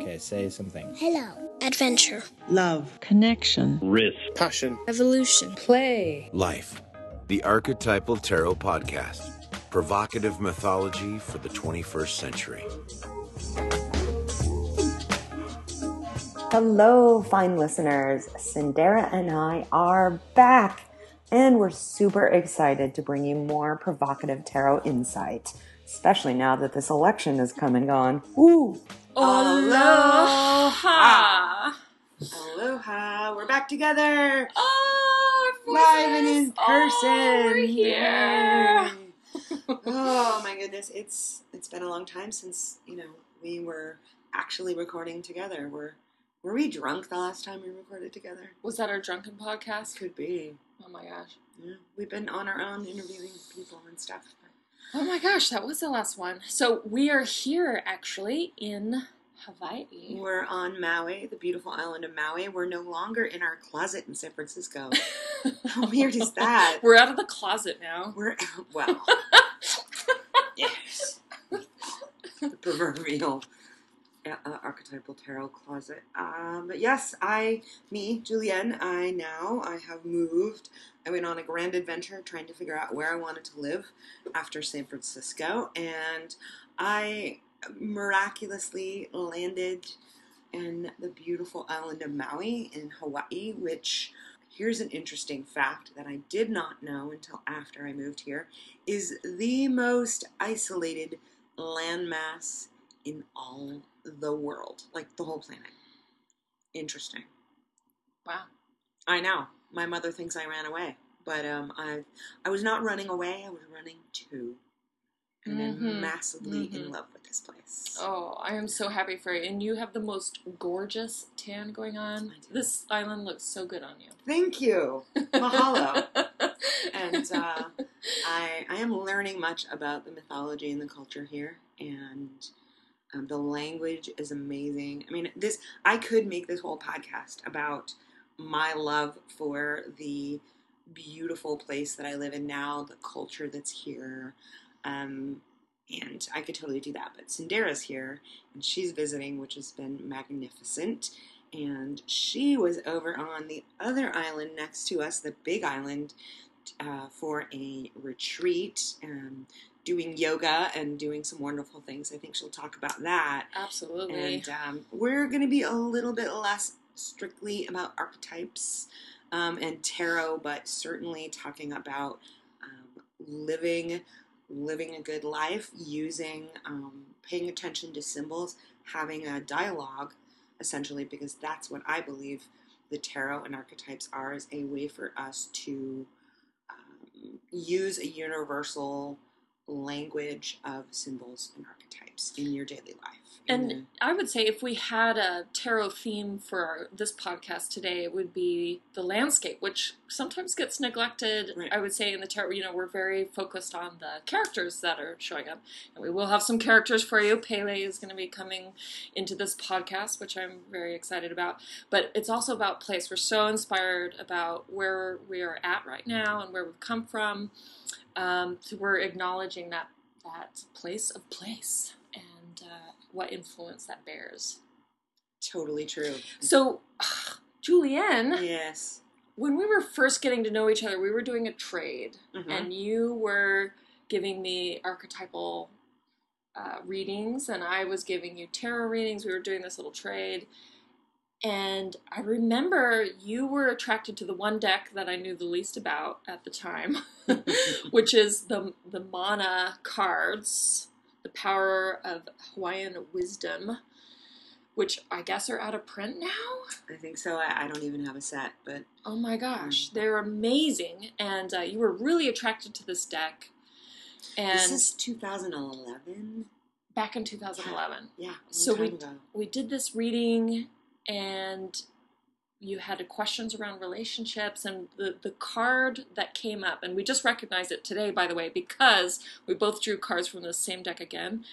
Okay, say something. Hello. Adventure. Love. Connection. Risk. Passion. Evolution. Play. Life. The Archetypal Tarot Podcast. Provocative mythology for the 21st century. Hello, fine listeners. Cyndera and I are back, and we're super excited to bring you more provocative tarot insight, especially now that this election has come and gone. Woo! Aloha! Aloha. We're back together. Oh, Live and in voices. Oh, person. we're here. Oh my goodness. It's it's been a long time since, you know, we were actually recording together. Were were we drunk the last time we recorded together? Was that our drunken podcast? Could be. Oh my gosh. Yeah. We've been on our own interviewing people and stuff. Oh my gosh, that was the last one. So we are here actually in Hawaii. We're on Maui, the beautiful island of Maui. We're no longer in our closet in San Francisco. How weird is that? We're out of the closet now. We're out well. yes. the proverbial uh, archetypal tarot closet. Um, yes, I, me, Julienne, I now I have moved. I went on a grand adventure trying to figure out where I wanted to live after San Francisco, and I miraculously landed in the beautiful island of Maui in Hawaii, which here's an interesting fact that I did not know until after I moved here is the most isolated landmass in all the world, like the whole planet. Interesting. Wow. I know. My mother thinks I ran away, but um, I I was not running away. I was running to, and Mhm. I'm massively in Mhm. love with this place. Oh, I am so happy for you. And you have the most gorgeous tan going on. This island looks so good on you. Thank you, mahalo. and uh, I I am learning much about the mythology and the culture here, and um, the language is amazing. I mean, this I could make this whole podcast about my love for the beautiful place that I live in now, the culture that's here, um, and I could totally do that. But Cyndera's here, and she's visiting, which has been magnificent. And she was over on the other island next to us, the Big Island, uh, for a retreat, um, doing yoga and doing some wonderful things. I think she'll talk about that. Absolutely. And um, we're going to be a little bit less strictly about archetypes um, and tarot, but certainly talking about um, living living a good life, using um, paying attention to symbols, having a dialogue, essentially, because that's what I believe the tarot and archetypes are is a way for us to um, use a universal language of symbols and archetypes in your daily life. And I would say if we had a tarot theme for our, this podcast today, it would be the landscape, which sometimes gets neglected. Right. I would say in the tarot, you know, we're very focused on the characters that are showing up. And we will have some characters for you. Pele is going to be coming into this podcast, which I'm very excited about. But it's also about place. We're so inspired about where we are at right now and where we've come from. Um, so we're acknowledging that that place of place and uh, what influence that bears. totally true. So, Julienne, Yes. when we were first getting to know each other, we were doing a trade, Mhm. and you were giving me archetypal uh, readings, and I was giving you tarot readings. We were doing this little trade. And I remember you were attracted to the one deck that I knew the least about at the time, which is the the mana cards, power of Hawaiian wisdom, which I guess are out of print now. I think so. I, I don't even have a set, but Oh my gosh, Mm. they're amazing, and uh, you were really attracted to this deck. And this is 2011. back in 2011, Yeah. long So we- ago. we did this reading, and you had questions around relationships, and the the card that came up, and we just recognized it today, by the way, because we both drew cards from the same deck again.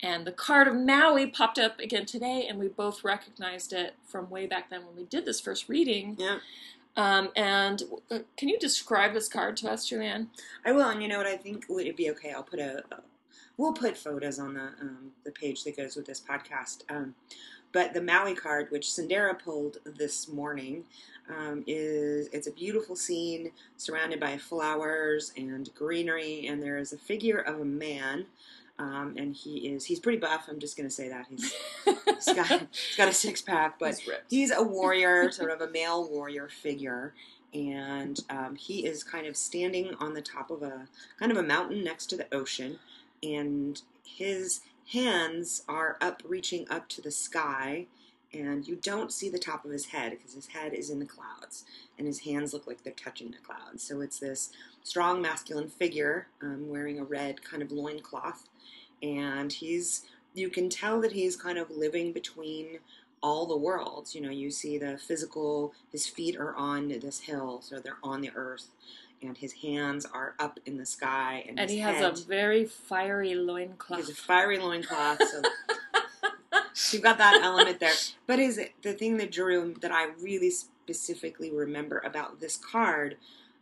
And the card of Maui popped up again today, and we both recognized it from way back then when we did this first reading. Yeah. Um, and uh, can you describe this card to us, Julienne? I will, and you know what? I think would it be okay? I'll put a, a we'll put photos on the um, the page that goes with this podcast. Um, but the Maui card, which Cyndera pulled this morning, um, is it's a beautiful scene surrounded by flowers and greenery, and there is a figure of a man. Um, and he is he's pretty buff. I'm just gonna say that he's he's got he's got a six pack, but He's he's a warrior, sort of a male warrior figure, and um, he is kind of standing on the top of a kind of a mountain next to the ocean, and his hands are up, reaching up to the sky, and you don't see the top of his head because his head is in the clouds, and his hands look like they're touching the clouds. So it's this strong masculine figure um, wearing a red kind of loincloth, and he's you can tell that he's kind of living between all the worlds. You know, you see the physical, his feet are on this hill, so they're on the earth, and his hands are up in the sky. And, And he has head, a very fiery loincloth. he has a fiery loincloth, so you've got that element there. But is it the thing that drew that I really specifically remember about this card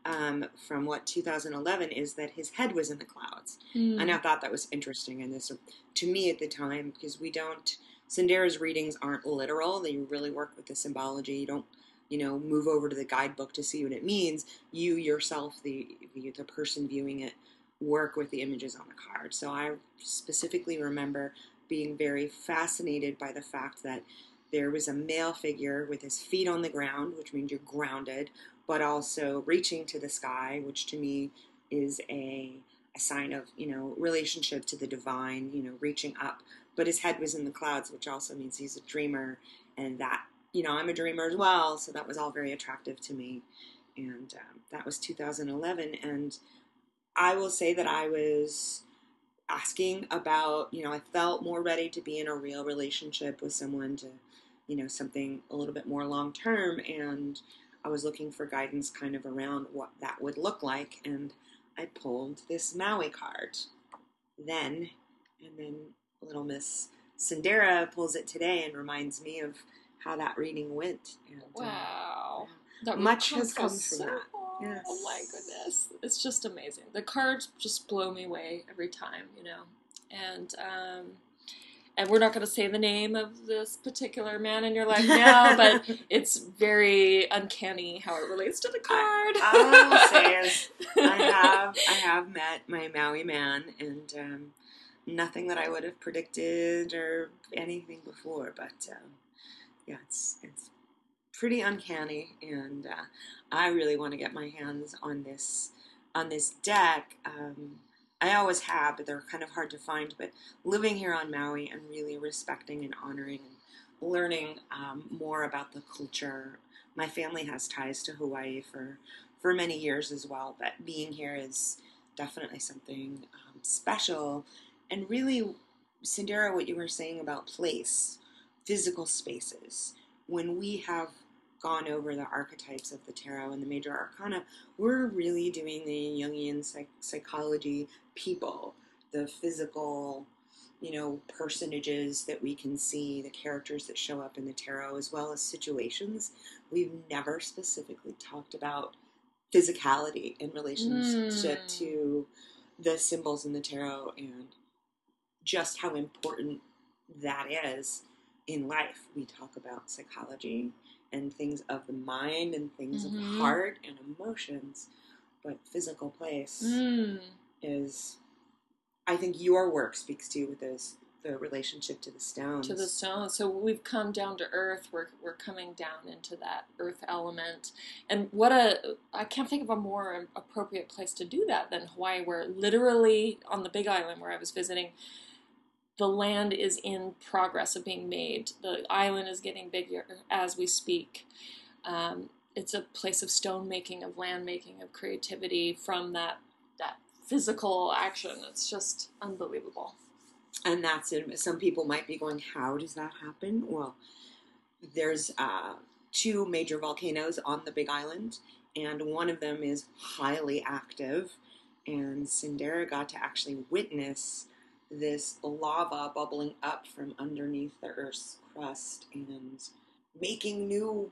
um, from what 2011 is that his head was in the clouds. Mm. And I thought that was interesting. And this, to me at the time, because we don't, Cyndera's readings aren't literal. They really work with the symbology. You don't, you know, move over to the guidebook to see what it means. You yourself, the the, the person viewing it, work with the images on the card. So I specifically remember being very fascinated by the fact that there was a male figure with his feet on the ground, which means you're grounded, but also reaching to the sky, which to me is a a sign of you know relationship to the divine, you know, reaching up. But his head was in the clouds, which also means he's a dreamer, and that you know I'm a dreamer as well, so that was all very attractive to me. And um, that was 2011, and I will say that I was asking about, you know, I felt more ready to be in a real relationship with someone to, you know, something a little bit more long term. And I was looking for guidance kind of around what that would look like. And I pulled this Maui card then. And then little Miss Cyndera pulls it today and reminds me of how that reading went. And, uh, Wow. That Much has come from so that. Yes. Oh my goodness. It's just amazing. The cards just blow me away every time, you know. And um and we're not going to say the name of this particular man in your life now, but it's very uncanny how it relates to the card. I will say is I have I have met my Maui man, and um, nothing that I would have predicted or anything before. But um, yeah, it's it's pretty uncanny, and uh, I really want to get my hands on this on this deck. Um, I always have, but they're kind of hard to find. But living here on Maui and really respecting and honoring and learning um, more about the culture. My family has ties to Hawaii for for many years as well, but being here is definitely something um, special. And really, Cyndera, what you were saying about place, physical spaces, when we have gone over the archetypes of the tarot and the major arcana, we're really doing the Jungian psych- psychology people, the physical, you know, personages that we can see, the characters that show up in the tarot, as well as situations. We've never specifically talked about physicality in relationship Mm. to the symbols in the tarot and just how important that is in life. We talk about psychology and things of the mind and things of Mhm. the heart and emotions, but physical place Mm. is, I think your work speaks to with those the relationship to the stones. to the stone. So we've come down to earth. We're we're coming down into that earth element. And what a I can't think of a more appropriate place to do that than Hawaii, where literally on the Big Island where I was visiting, the land is in progress of being made. The island is getting bigger as we speak. Um, it's a place of stone making, of land making, of creativity from that that physical action. It's just unbelievable. and that's it. Some people might be going, "How does that happen?" Well, there's uh, two major volcanoes on the Big Island, and one of them is highly active. And Cyndera got to actually witness this lava bubbling up from underneath the Earth's crust and making new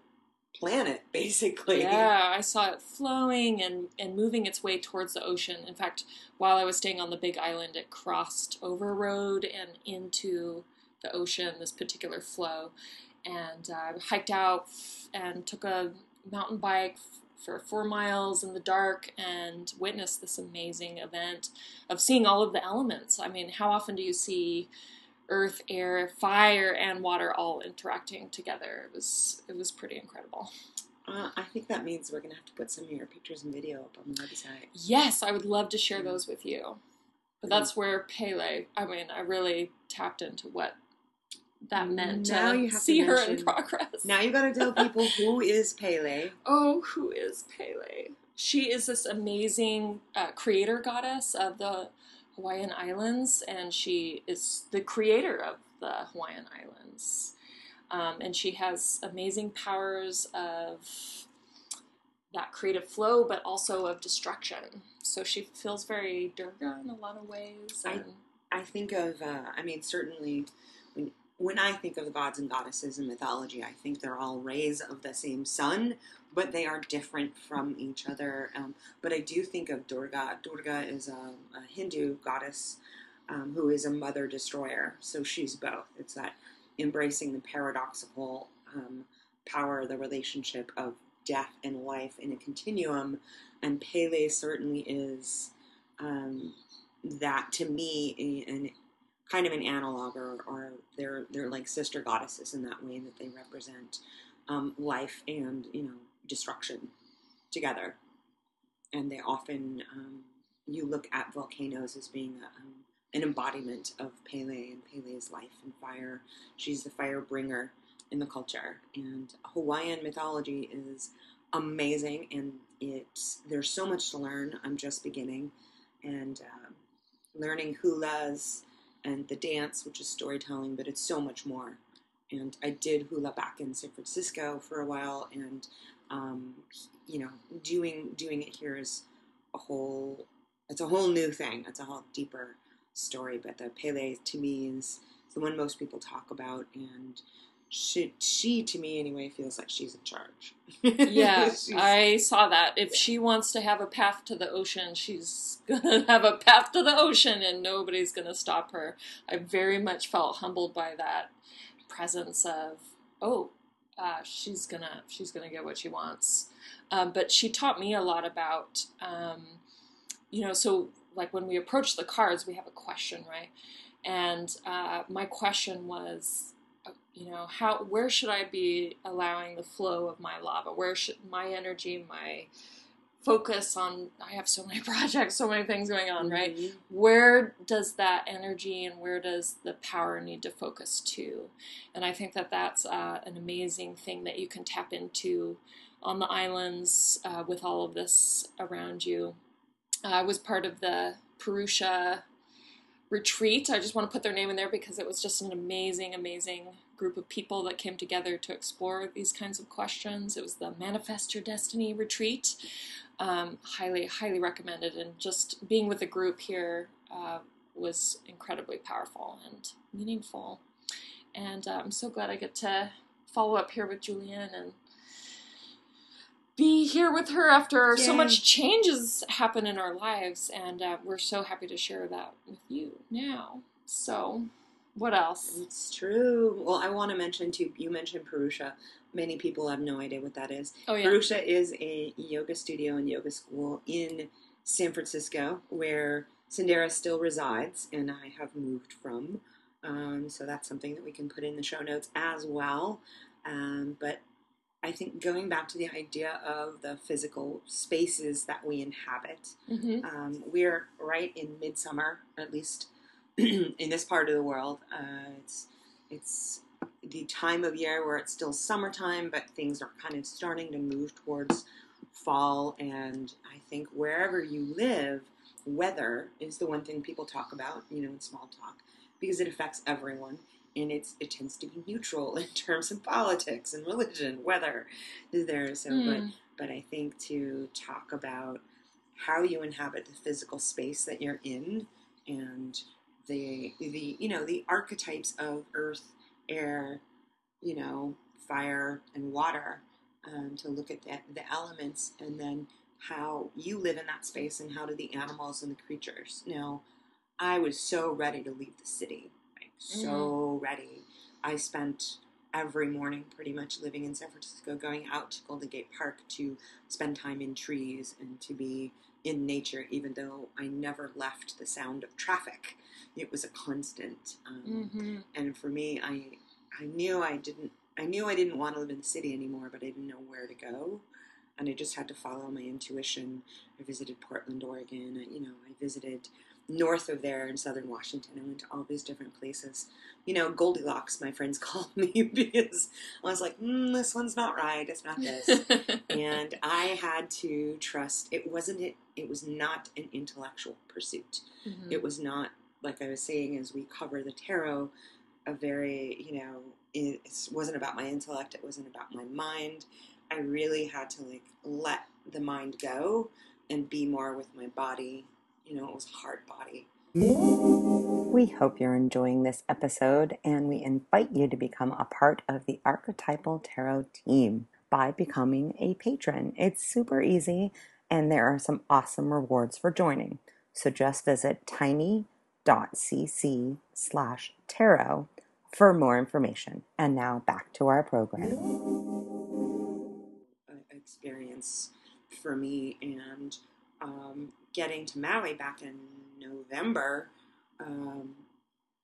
planet, basically. Yeah, I saw it flowing and, and moving its way towards the ocean. In fact, while I was staying on the big island, it crossed over road and into the ocean, this particular flow. And I uh, hiked out and took a mountain bike for four miles in the dark and witness this amazing event of seeing all of the elements. I mean, how often do you see earth, air, fire, and water all interacting together? It was it was pretty incredible. Uh, I think that means we're gonna have to put some of your pictures and video up on the website. Yes, I would love to share those with you. But that's where Pele. I mean, I really tapped into what that meant now to you have see to mention, her in progress. Now you got to tell people who is Pele. Oh, who is Pele? She is this amazing uh, creator goddess of the Hawaiian Islands, and she is the creator of the Hawaiian Islands. Um, and she has amazing powers of that creative flow, but also of destruction. So she feels very Durga in a lot of ways. I, I think of, uh, I mean, certainly when I think of the gods and goddesses in mythology, I think they're all rays of the same sun, but they are different from each other. Um, but I do think of Durga. Durga is a, a Hindu goddess um, who is a mother destroyer. So she's both. It's that embracing the paradoxical um, power, the relationship of death and life in a continuum. And Pele certainly is um, that to me, kind of an analog or, or they're they're like sister goddesses in that way that they represent um, life and you know destruction together. And they often um, you look at volcanoes as being a, um, an embodiment of Pele and Pele's life and fire. She's the fire bringer in the culture. And Hawaiian mythology is amazing and it's there's so much to learn. I'm just beginning. And uh, learning hulas and the dance, which is storytelling, but it's so much more. And I did hula back in San Francisco for a while, and um, you know, doing doing it here is a whole. It's a whole new thing. It's a whole deeper story. But the Pele to me is the one most people talk about, and she, she to me anyway feels like she's in charge. yeah, I saw that. If yeah. she wants to have a path to the ocean, she's gonna have a path to the ocean, and nobody's gonna stop her. I very much felt humbled by that presence of oh, uh, she's gonna she's gonna get what she wants. Um, but she taught me a lot about um, you know so like when we approach the cards, we have a question, right? And uh, my question was you know how where should i be allowing the flow of my lava? Where should my energy my focus on i have so many projects so many things going on right? Mm-hmm. where does that energy and where does the power need to focus to? And i think that that's uh, an amazing thing that you can tap into on the islands uh, with all of this around you. Uh, i was part of the purusha retreat i just want to put their name in there because it was just an amazing amazing group of people that came together to explore these kinds of questions. It was the Manifest Your Destiny retreat. Um, highly, highly recommended. And just being with a group here uh, was incredibly powerful and meaningful. And uh, I'm so glad I get to follow up here with Julienne and be here with her after Yay. so much changes happen in our lives. And uh, we're so happy to share that with you now. So. What else? It's true. Well, I want to mention too. You mentioned Purusha. Many people have no idea what that is. Oh yeah. Purusha is a yoga studio and yoga school in San Francisco, where Cyndera still resides, and I have moved from. Um, so that's something that we can put in the show notes as well. Um, but I think going back to the idea of the physical spaces that we inhabit, mm-hmm. um, we're right in midsummer, at least in this part of the world. Uh, it's it's the time of year where it's still summertime, but things are kind of starting to move towards fall. And I think wherever you live, weather is the one thing people talk about, you know, in small talk, because it affects everyone. And it's it tends to be neutral in terms of politics and religion. Weather there, so mm. but hmm. but I think to talk about how you inhabit the physical space that you're in and the the you know the archetypes of earth, air, you know, fire and water um, to look at the, the elements and then how you live in that space and how do the animals and the creatures. Now, I was so ready to leave the city, like so ready. I spent every morning pretty much living in San Francisco, going out to Golden Gate Park to spend time in trees and to be in nature, even though I never left the sound of traffic. It was a constant. Um, Mm-hmm. and for me, I I knew I didn't I knew I didn't want to live in the city anymore, but I didn't know where to go, and I just had to follow my intuition. I visited Portland, Oregon. I, you know, I visited north of there in southern Washington. I went to all these different places. You know, Goldilocks, my friends called me because I was like, mm, this one's not right. It's not this. and I had to trust. It wasn't it. It was not an intellectual pursuit Mhm. it was not like I was saying as we cover the tarot, a very you know it wasn't about my intellect. It wasn't about my mind. I really had to like let the mind go and be more with my body. You know, it was hard body. We hope you're enjoying this episode and we invite you to become a part of the Archetypal Tarot team by becoming a patron. It's super easy and there are some awesome rewards for joining. So just visit tiny.cc slash tarot for more information. And now back to our program. experience for me and um, getting to Maui back in November, um,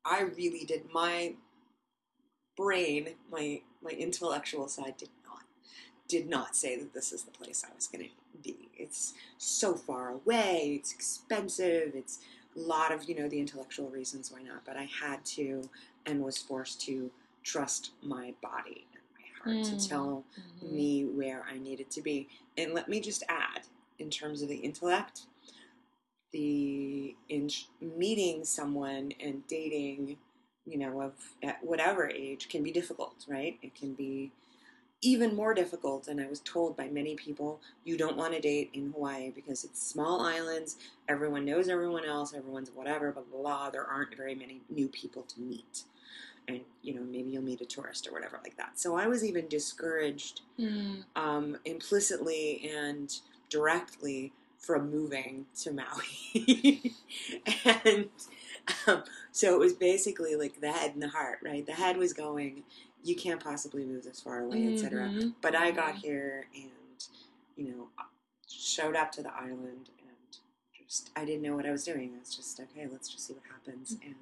I really did my brain, my my intellectual side did not did not say that this is the place I was going to be. It's so far away. It's expensive. It's a lot of you know the intellectual reasons why not. But I had to and was forced to trust my body and my heart Mm. to tell Mhm. me where I needed to be. And let me just add, in terms of the intellect, the in meeting someone and dating, you know, of at whatever age can be difficult, right? It can be even more difficult. And I was told by many people, you don't want to date in Hawaii because it's small islands. Everyone knows everyone else. Everyone's whatever, blah blah blah. There aren't very many new people to meet. And you know, maybe you'll meet a tourist or whatever like that. So I was even discouraged Mm. um, implicitly and directly from moving to Maui. and um, so it was basically like the head and the heart, right? The head was going, you can't possibly move this far away, etc. Mhm. But I got Mhm. here and, you know, showed up to the island and just, I didn't know what I was doing. I was just, okay, let's just see what happens. And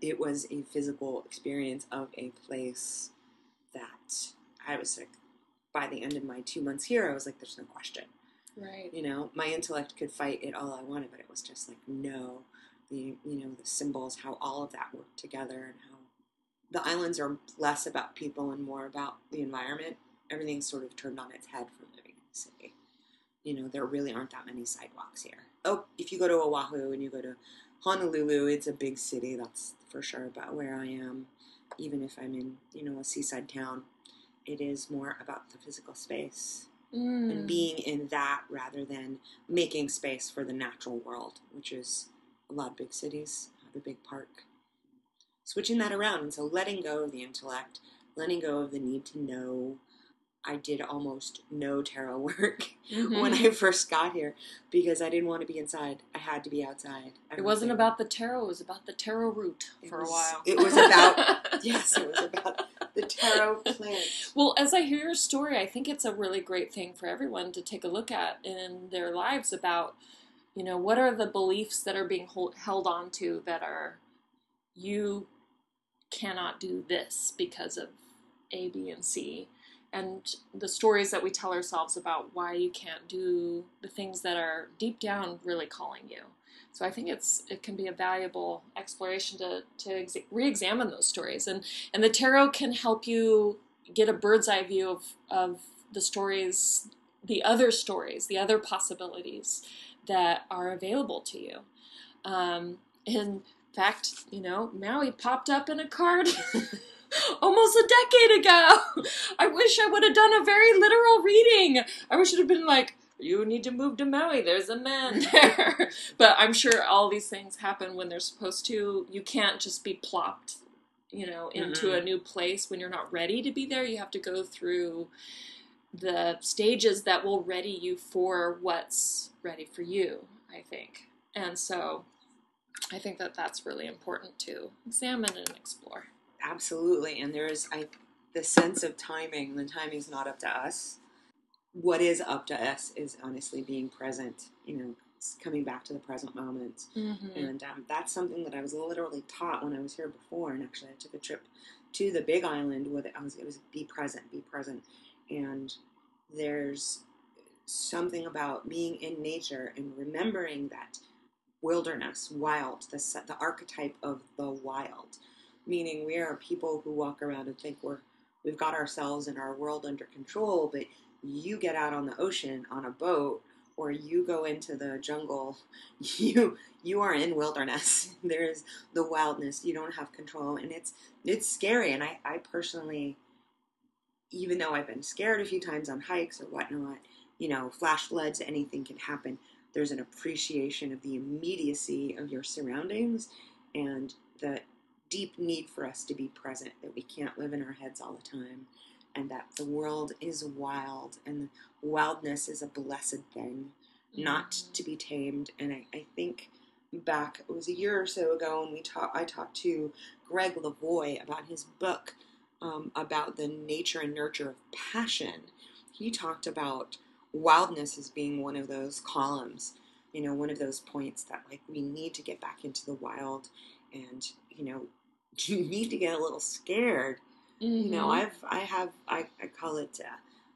it was a physical experience of a place that I was like, by the end of my two months here, I was like, there's no question. Right. You know, my intellect could fight it all I wanted, but it was just like, no. The, you know, the symbols, how all of that worked together and how the islands are less about people and more about the environment. Everything's sort of turned on its head from living in the city. You know, there really aren't that many sidewalks here. Oh, if you go to Oahu and you go to Honolulu, it's a big city, that's for sure. But where I am, even if I'm in, you know, a seaside town, it is more about the physical space Mm. and being in that rather than making space for the natural world, which is a lot of big cities have a big park. Switching that around, and so letting go of the intellect, letting go of the need to know. I did almost no tarot work Mhm. when I first got here because I didn't want to be inside. I had to be outside. It wasn't about the tarot. It was about the tarot root It for was- a while. it was about- Yes, it was about the tarot plant. Well, as I hear your story, I think it's a really great thing for everyone to take a look at in their lives about, you know, what are the beliefs that are being hold, held on to that are, you cannot do this because of A, B, and C. And the stories that we tell ourselves about why you can't do the things that are deep down really calling you. So I think it's it can be a valuable exploration to to ex- re-examine those stories, and and the tarot can help you get a bird's eye view of of the stories, the other stories, the other possibilities that are available to you. Um, in fact, you know, Maui popped up in a card. Almost a decade ago. I wish I would have done a very literal reading. I wish it had been like, you need to move to Maui. There's a man there. but I'm sure all these things happen when they're supposed to. You can't just be plopped, you know, into Mhm. a new place when you're not ready to be there. You have to go through the stages that will ready you for what's ready for you. I think, and so I think that that's really important to examine and explore. Absolutely, and there's I the sense of timing. The timing's not up to us. What is up to us is honestly being present. You know, coming back to the present moment, Mm-hmm. and um, that's something that I was literally taught when I was here before. And actually, I took a trip to the Big Island where it. I was it was be present, be present, and there's something about being in nature and remembering that wilderness, wild, the the archetype of the wild, meaning we are people who walk around and think we're we've got ourselves and our world under control, but you get out on the ocean on a boat or you go into the jungle, you you are in wilderness. There's the wildness. You don't have control, and it's it's scary. And I, I personally, even though I've been scared a few times on hikes or whatnot, you know, flash floods, anything can happen. There's an appreciation of the immediacy of your surroundings and the deep need for us to be present, that we can't live in our heads all the time, and that the world is wild and wildness is a blessed thing, not to be tamed. And I, I think back, it was a year or so ago, and we talked. I talked to Greg Lavoie about his book um, about the nature and nurture of passion. He talked about wildness as being one of those columns, you know, one of those points that like we need to get back into the wild, and you know, you need to get a little scared you know, Mhm. I've I have I, I call it uh,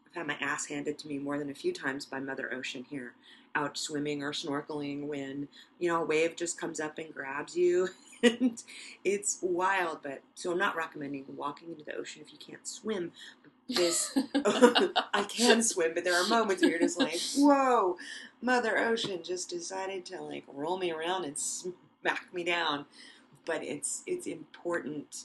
I've had my ass handed to me more than a few times by Mother Ocean here, out swimming or snorkeling when you know a wave just comes up and grabs you, and it's wild. But so I'm not recommending walking into the ocean if you can't swim. This I can swim, but there are moments where you're just like, whoa, Mother Ocean just decided to like roll me around and smack me down. But it's it's important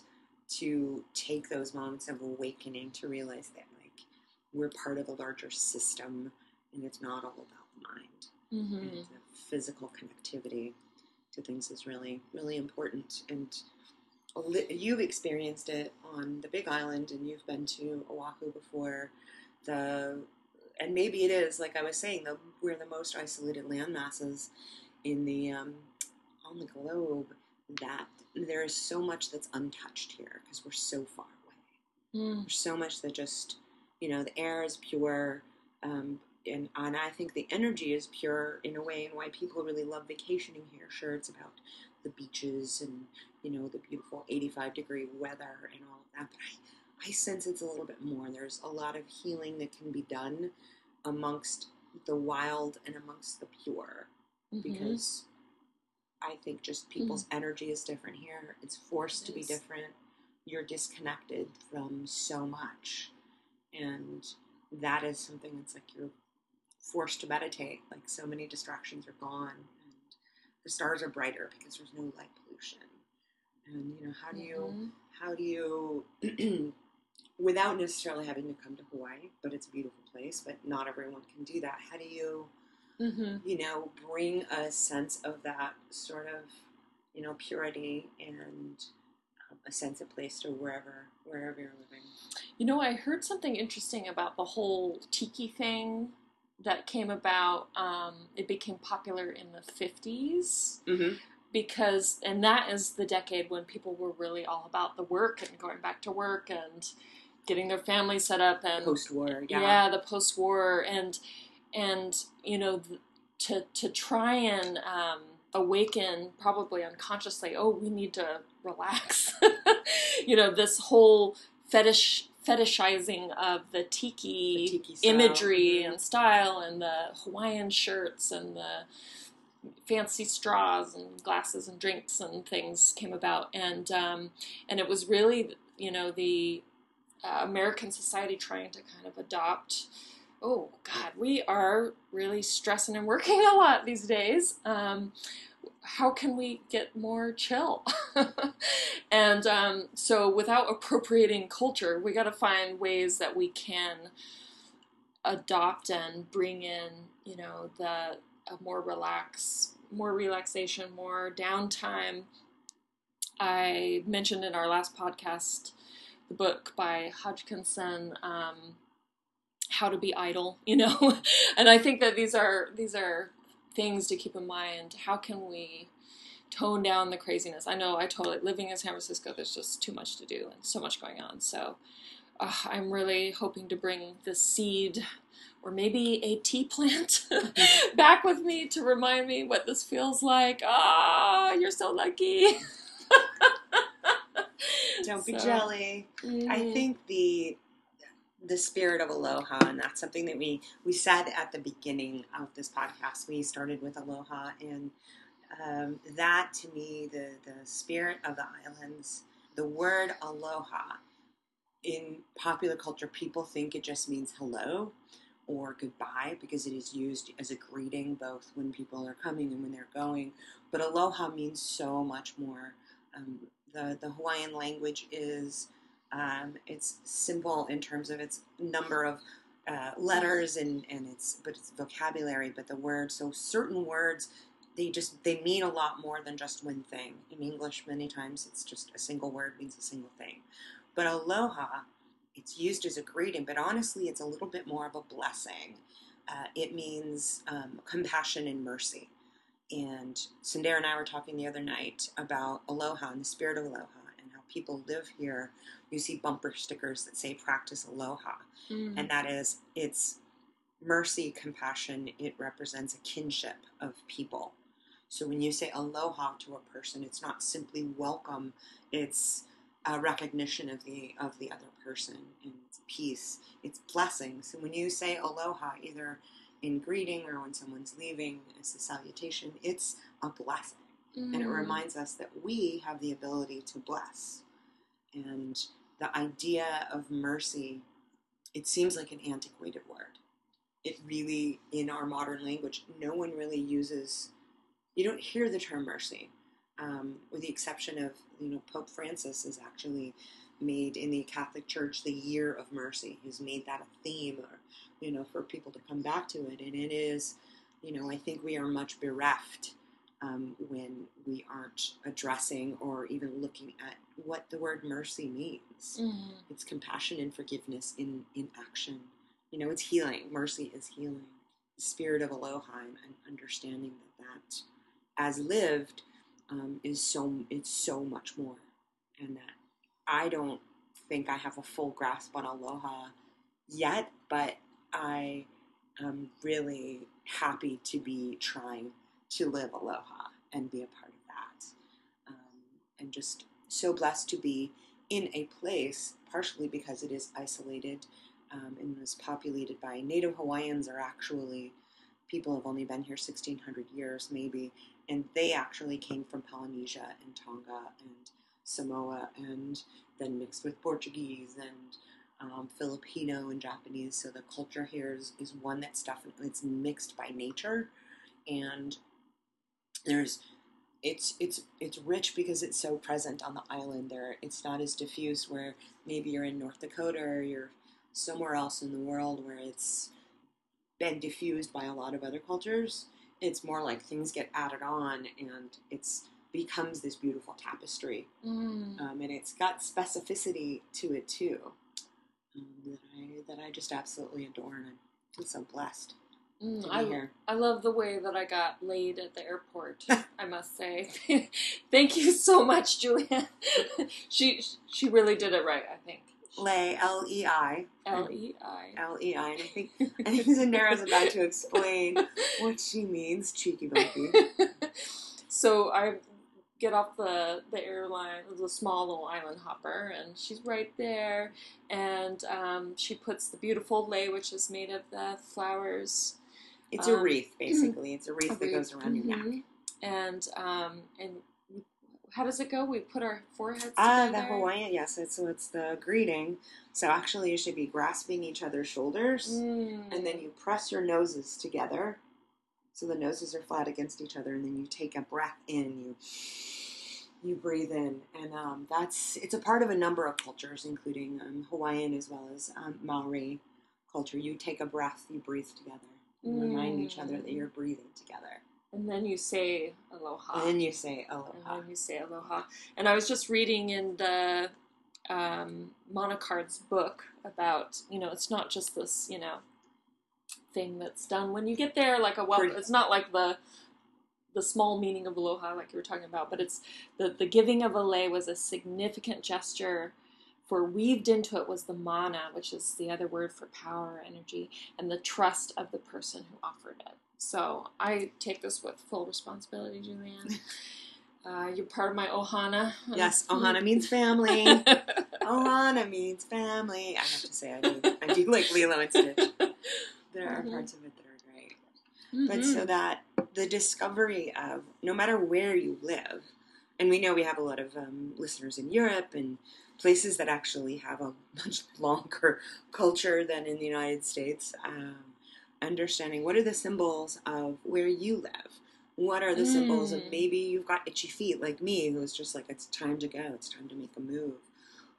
to take those moments of awakening to realize that like we're part of a larger system and it's not all about the mind. Mhm. and the physical connectivity to things is really really important. And you've experienced it on the big island and you've been to oahu before. The and maybe it is like i was saying the, we're the most isolated land masses in the um, on the globe that there is so much that's untouched here because we're so far away Mm. there's so much that just you know the air is pure um, and and I think the energy is pure in a way and why people really love vacationing here sure it's about the beaches and you know the beautiful 85 degree weather and all of that but I, I sense it's a little bit more there's a lot of healing that can be done amongst the wild and amongst the pure Mhm. because I think just people's energy is different here. It's forced It to be different. You're disconnected from so much. And that is something that's like you're forced to meditate. Like so many distractions are gone and the stars are brighter because there's no light pollution. And you know, how do you Mhm. how do you without necessarily having to come to Hawaii, but it's a beautiful place, but not everyone can do that. How do you Mhm. you know, bring a sense of that sort of, you know, purity and um, a sense of place to wherever wherever you're living. You know, I heard something interesting about the whole tiki thing that came about. Um, it became popular in the 50s Mm-hmm. because, and that is the decade when people were really all about the work and going back to work and getting their family set up and Post-war, yeah. yeah, the post-war and and you know to to try and um, awaken probably unconsciously oh we need to relax you know this whole fetish fetishizing of the tiki, The tiki imagery mhm. and style and the hawaiian shirts and the fancy straws and glasses and drinks and things came about and um, and it was really you know the uh, American society trying to kind of adopt. Oh God, we are really stressing and working a lot these days. Um, how can we get more chill? and um, so, without appropriating culture, we got to find ways that we can adopt and bring in, you know, the more relax, more relaxation, more downtime. I mentioned in our last podcast the book by Hodgkinson, um, how to be idle, you know. and I think that these are these are things to keep in mind. How can we tone down the craziness? I know I totally living in San Francisco. There's just too much to do and so much going on. So uh, I'm really hoping to bring the seed or maybe a tea plant back with me to remind me what this feels like. Ah, you're so lucky. Don't be So, jelly. I mm, think the the spirit of aloha, and that's something that we we said at the beginning of this podcast. We started with aloha, and um, that to me, the the spirit of the islands, the word aloha in popular culture, people think it just means hello or goodbye because it is used as a greeting both when people are coming and when they're going. But aloha means so much more. Um, the the Hawaiian language is um, it's simple in terms of its number of uh, letters and, and its but its vocabulary, but the words. So certain words they just they mean a lot more than just one thing. In English, many times it's just a single word means a single thing. But aloha, it's used as a greeting, but honestly, it's a little bit more of a blessing. Uh, it means um, compassion and mercy. And Cyndera and I were talking the other night about aloha and the spirit of aloha people live here. You see bumper stickers that say practice aloha. mm, And that is, it's mercy, compassion, it represents a kinship of people. So when you say aloha to a person, it's not simply welcome, it's a recognition of the of the other person and it's peace. It's blessings. And when you say aloha, either in greeting or when someone's leaving as a salutation, it's a blessing. And it mm. reminds us that we have the ability to bless. And the idea of mercy, it seems like an antiquated word. It really, in our modern language, no one really uses, you don't hear the term mercy, um, with the exception of, you know, Pope Francis is actually made in the Catholic Church the year of mercy. He's made that a theme, or, you know, for people to come back to it. And it is, you know, I think we are much bereft um, when we aren't addressing or even looking at what the word mercy means. Mm. It's compassion and forgiveness in, in action. You know, it's healing. Mercy is healing. The spirit of aloha and and understanding that that, as lived, um, is so it's so much more, and that I don't think I have a full grasp on aloha yet, but I am really happy to be trying to live aloha and be a part of that. Um, and just so blessed to be in a place, partially because it is isolated um, and was populated by Native Hawaiians, are actually people have only been here 1600 years, maybe, and they actually came from Polynesia and Tonga and Samoa and then mixed with Portuguese and um, Filipino and Japanese. So the culture here is, is one that's definitely it's mixed by nature, and there's it's it's it's rich because it's so present on the island. There, it's not as diffused where maybe you're in North Dakota or you're somewhere else in the world where it's been diffused by a lot of other cultures. It's more like things get added on, and it's becomes this beautiful tapestry Mm. um, and it's got specificity to it too um, that I that I just absolutely adore, and I'm, I'm so blessed Mm, I, here. I love the way that I got laid at the airport. I must say, thank you so much, Julienne. she she really did it right. I think. Lay L E I L E I. L E I, and I think I think Cyndera's about to explain what she means, cheeky monkey. so I get off the the airline, the small little island hopper, and she's right there, and um, she puts the beautiful lei, which is made of the flowers. It's a Um, wreath, basically. It's a wreath that goes around your neck. Mhm. And um, and how does it go? We put our foreheads Ah, together. the Hawaiian, yes. It's, so it's the greeting. So actually, you should be grasping each other's shoulders. Mm. and then you press your noses together so the noses are flat against each other and then you take a breath in you you breathe in and um, that's it's a part of a number of cultures including um, hawaiian as well as um, maori culture you take a breath you breathe together you remind each other that Mm. you're breathing together and then you say aloha. and then you say And aloha then you say aloha. And I was just reading in the um, Mana Cards book about you know it's not just this you know thing that's done when you get there like a well it's not like the the small meaning of aloha like you were talking about but it's the the giving of a lei was a significant gesture for weaved into it was the mana which is the other word for power energy and the trust of the person who offered it so i take this with full responsibility julienne uh, you're part of my ohana Yes, Ohana means family. Ohana means family. I have to say, I do, I do like Lilo and Stitch. There are Mhm. parts of it that are great. But Mhm. so that the discovery of no matter where you live, and we know we have a lot of um, listeners in Europe and places that actually have a much longer culture than in the United States, um, understanding what are the symbols of where you live. What are the symbols of Mm. maybe you've got itchy feet like me, who's just like it's time to go, it's time to make a move.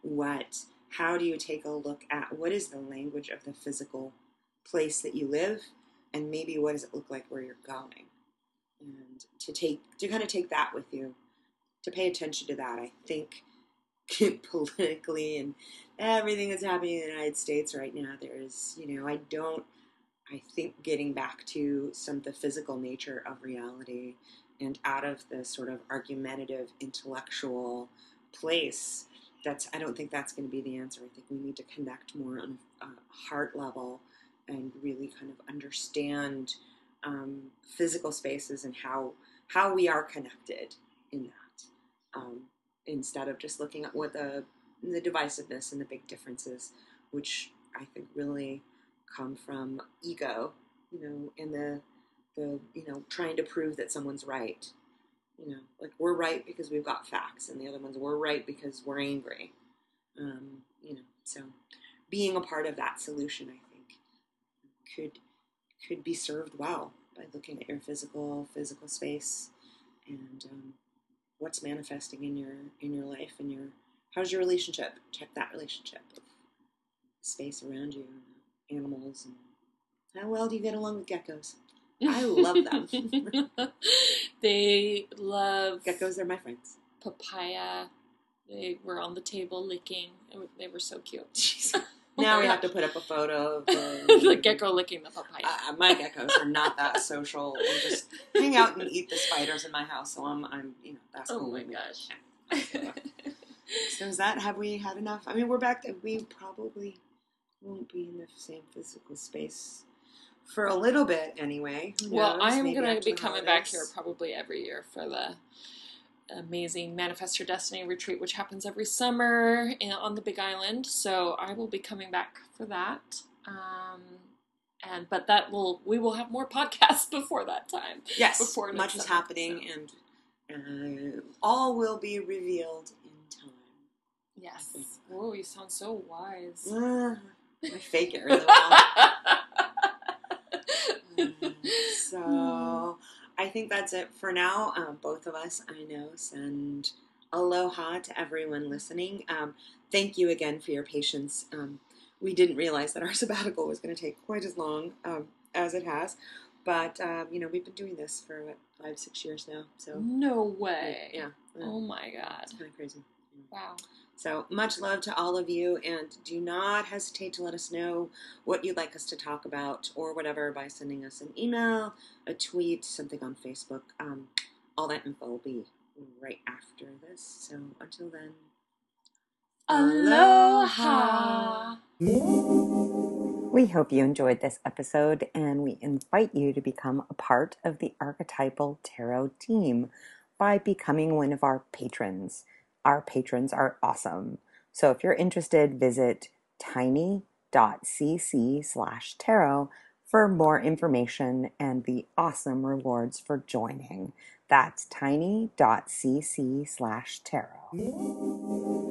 What? How do you take a look at what is the language of the physical place that you live, and maybe what does it look like where you're going, and to take to kind of take that with you, to pay attention to that. I think politically and everything that's happening in the United States right now, there is you know I don't. I think getting back to some of the physical nature of reality and out of the sort of argumentative intellectual place that's i don't think that's going to be the answer i think we need to connect more on a heart level and really kind of understand um, physical spaces and how how we are connected in that um, instead of just looking at what the the divisiveness and the big differences which i think really come from ego you know and the the you know trying to prove that someone's right. You know like we're right because we've got facts and the other ones we're right because we're angry. Um, you know so being a part of that solution i think could could be served well by looking at your physical physical space and um, what's manifesting in your in your life and your how's your relationship check that relationship space around you animals and how well do you get along with geckos I love them. they love geckos They're my friends papaya. They were on the table licking. They were so cute. Now we have to put up a photo of the, gecko licking the papaya. Uh, my geckos are not that social. They just hang out and eat the spiders in my house. So I'm, I'm, you know, that's Oh cool my gosh. Yeah. So is that? Have we had enough? I mean, we're back. To, we probably won't be in the same physical space for a little bit, anyway. Well. I am going to be coming back here probably every year for the amazing Manifest Your Destiny retreat, which happens every summer in, on the Big Island. So I will be coming back for that. Um, and but that will we will have more podcasts before that time. Yes, before much is happening, and uh, all will be revealed in time. Yes. Oh, you sound so wise. Ah, I fake it really well. Mm, so I think that's it for now. Um, both of us, I know, send aloha to everyone listening. Um, thank you again for your patience. Um, we didn't realize that our sabbatical was going to take quite as long um, as it has, but um, you know we've been doing this for what five, six years now. So no way. yeah, yeah, Oh my god. it's kind of crazy. Wow. So much love to all of you, and do not hesitate to let us know what you'd like us to talk about or whatever by sending us an email, a tweet, something on Facebook. Um, all that info will be right after this. So until then, Aloha. We hope you enjoyed this episode and we invite you to become a part of the Archetypal Tarot team by becoming one of our patrons. Our patrons are awesome. So if you're interested, visit tiny.cc slash tarot for more information and the awesome rewards for joining. That's tiny.cc slash tarot.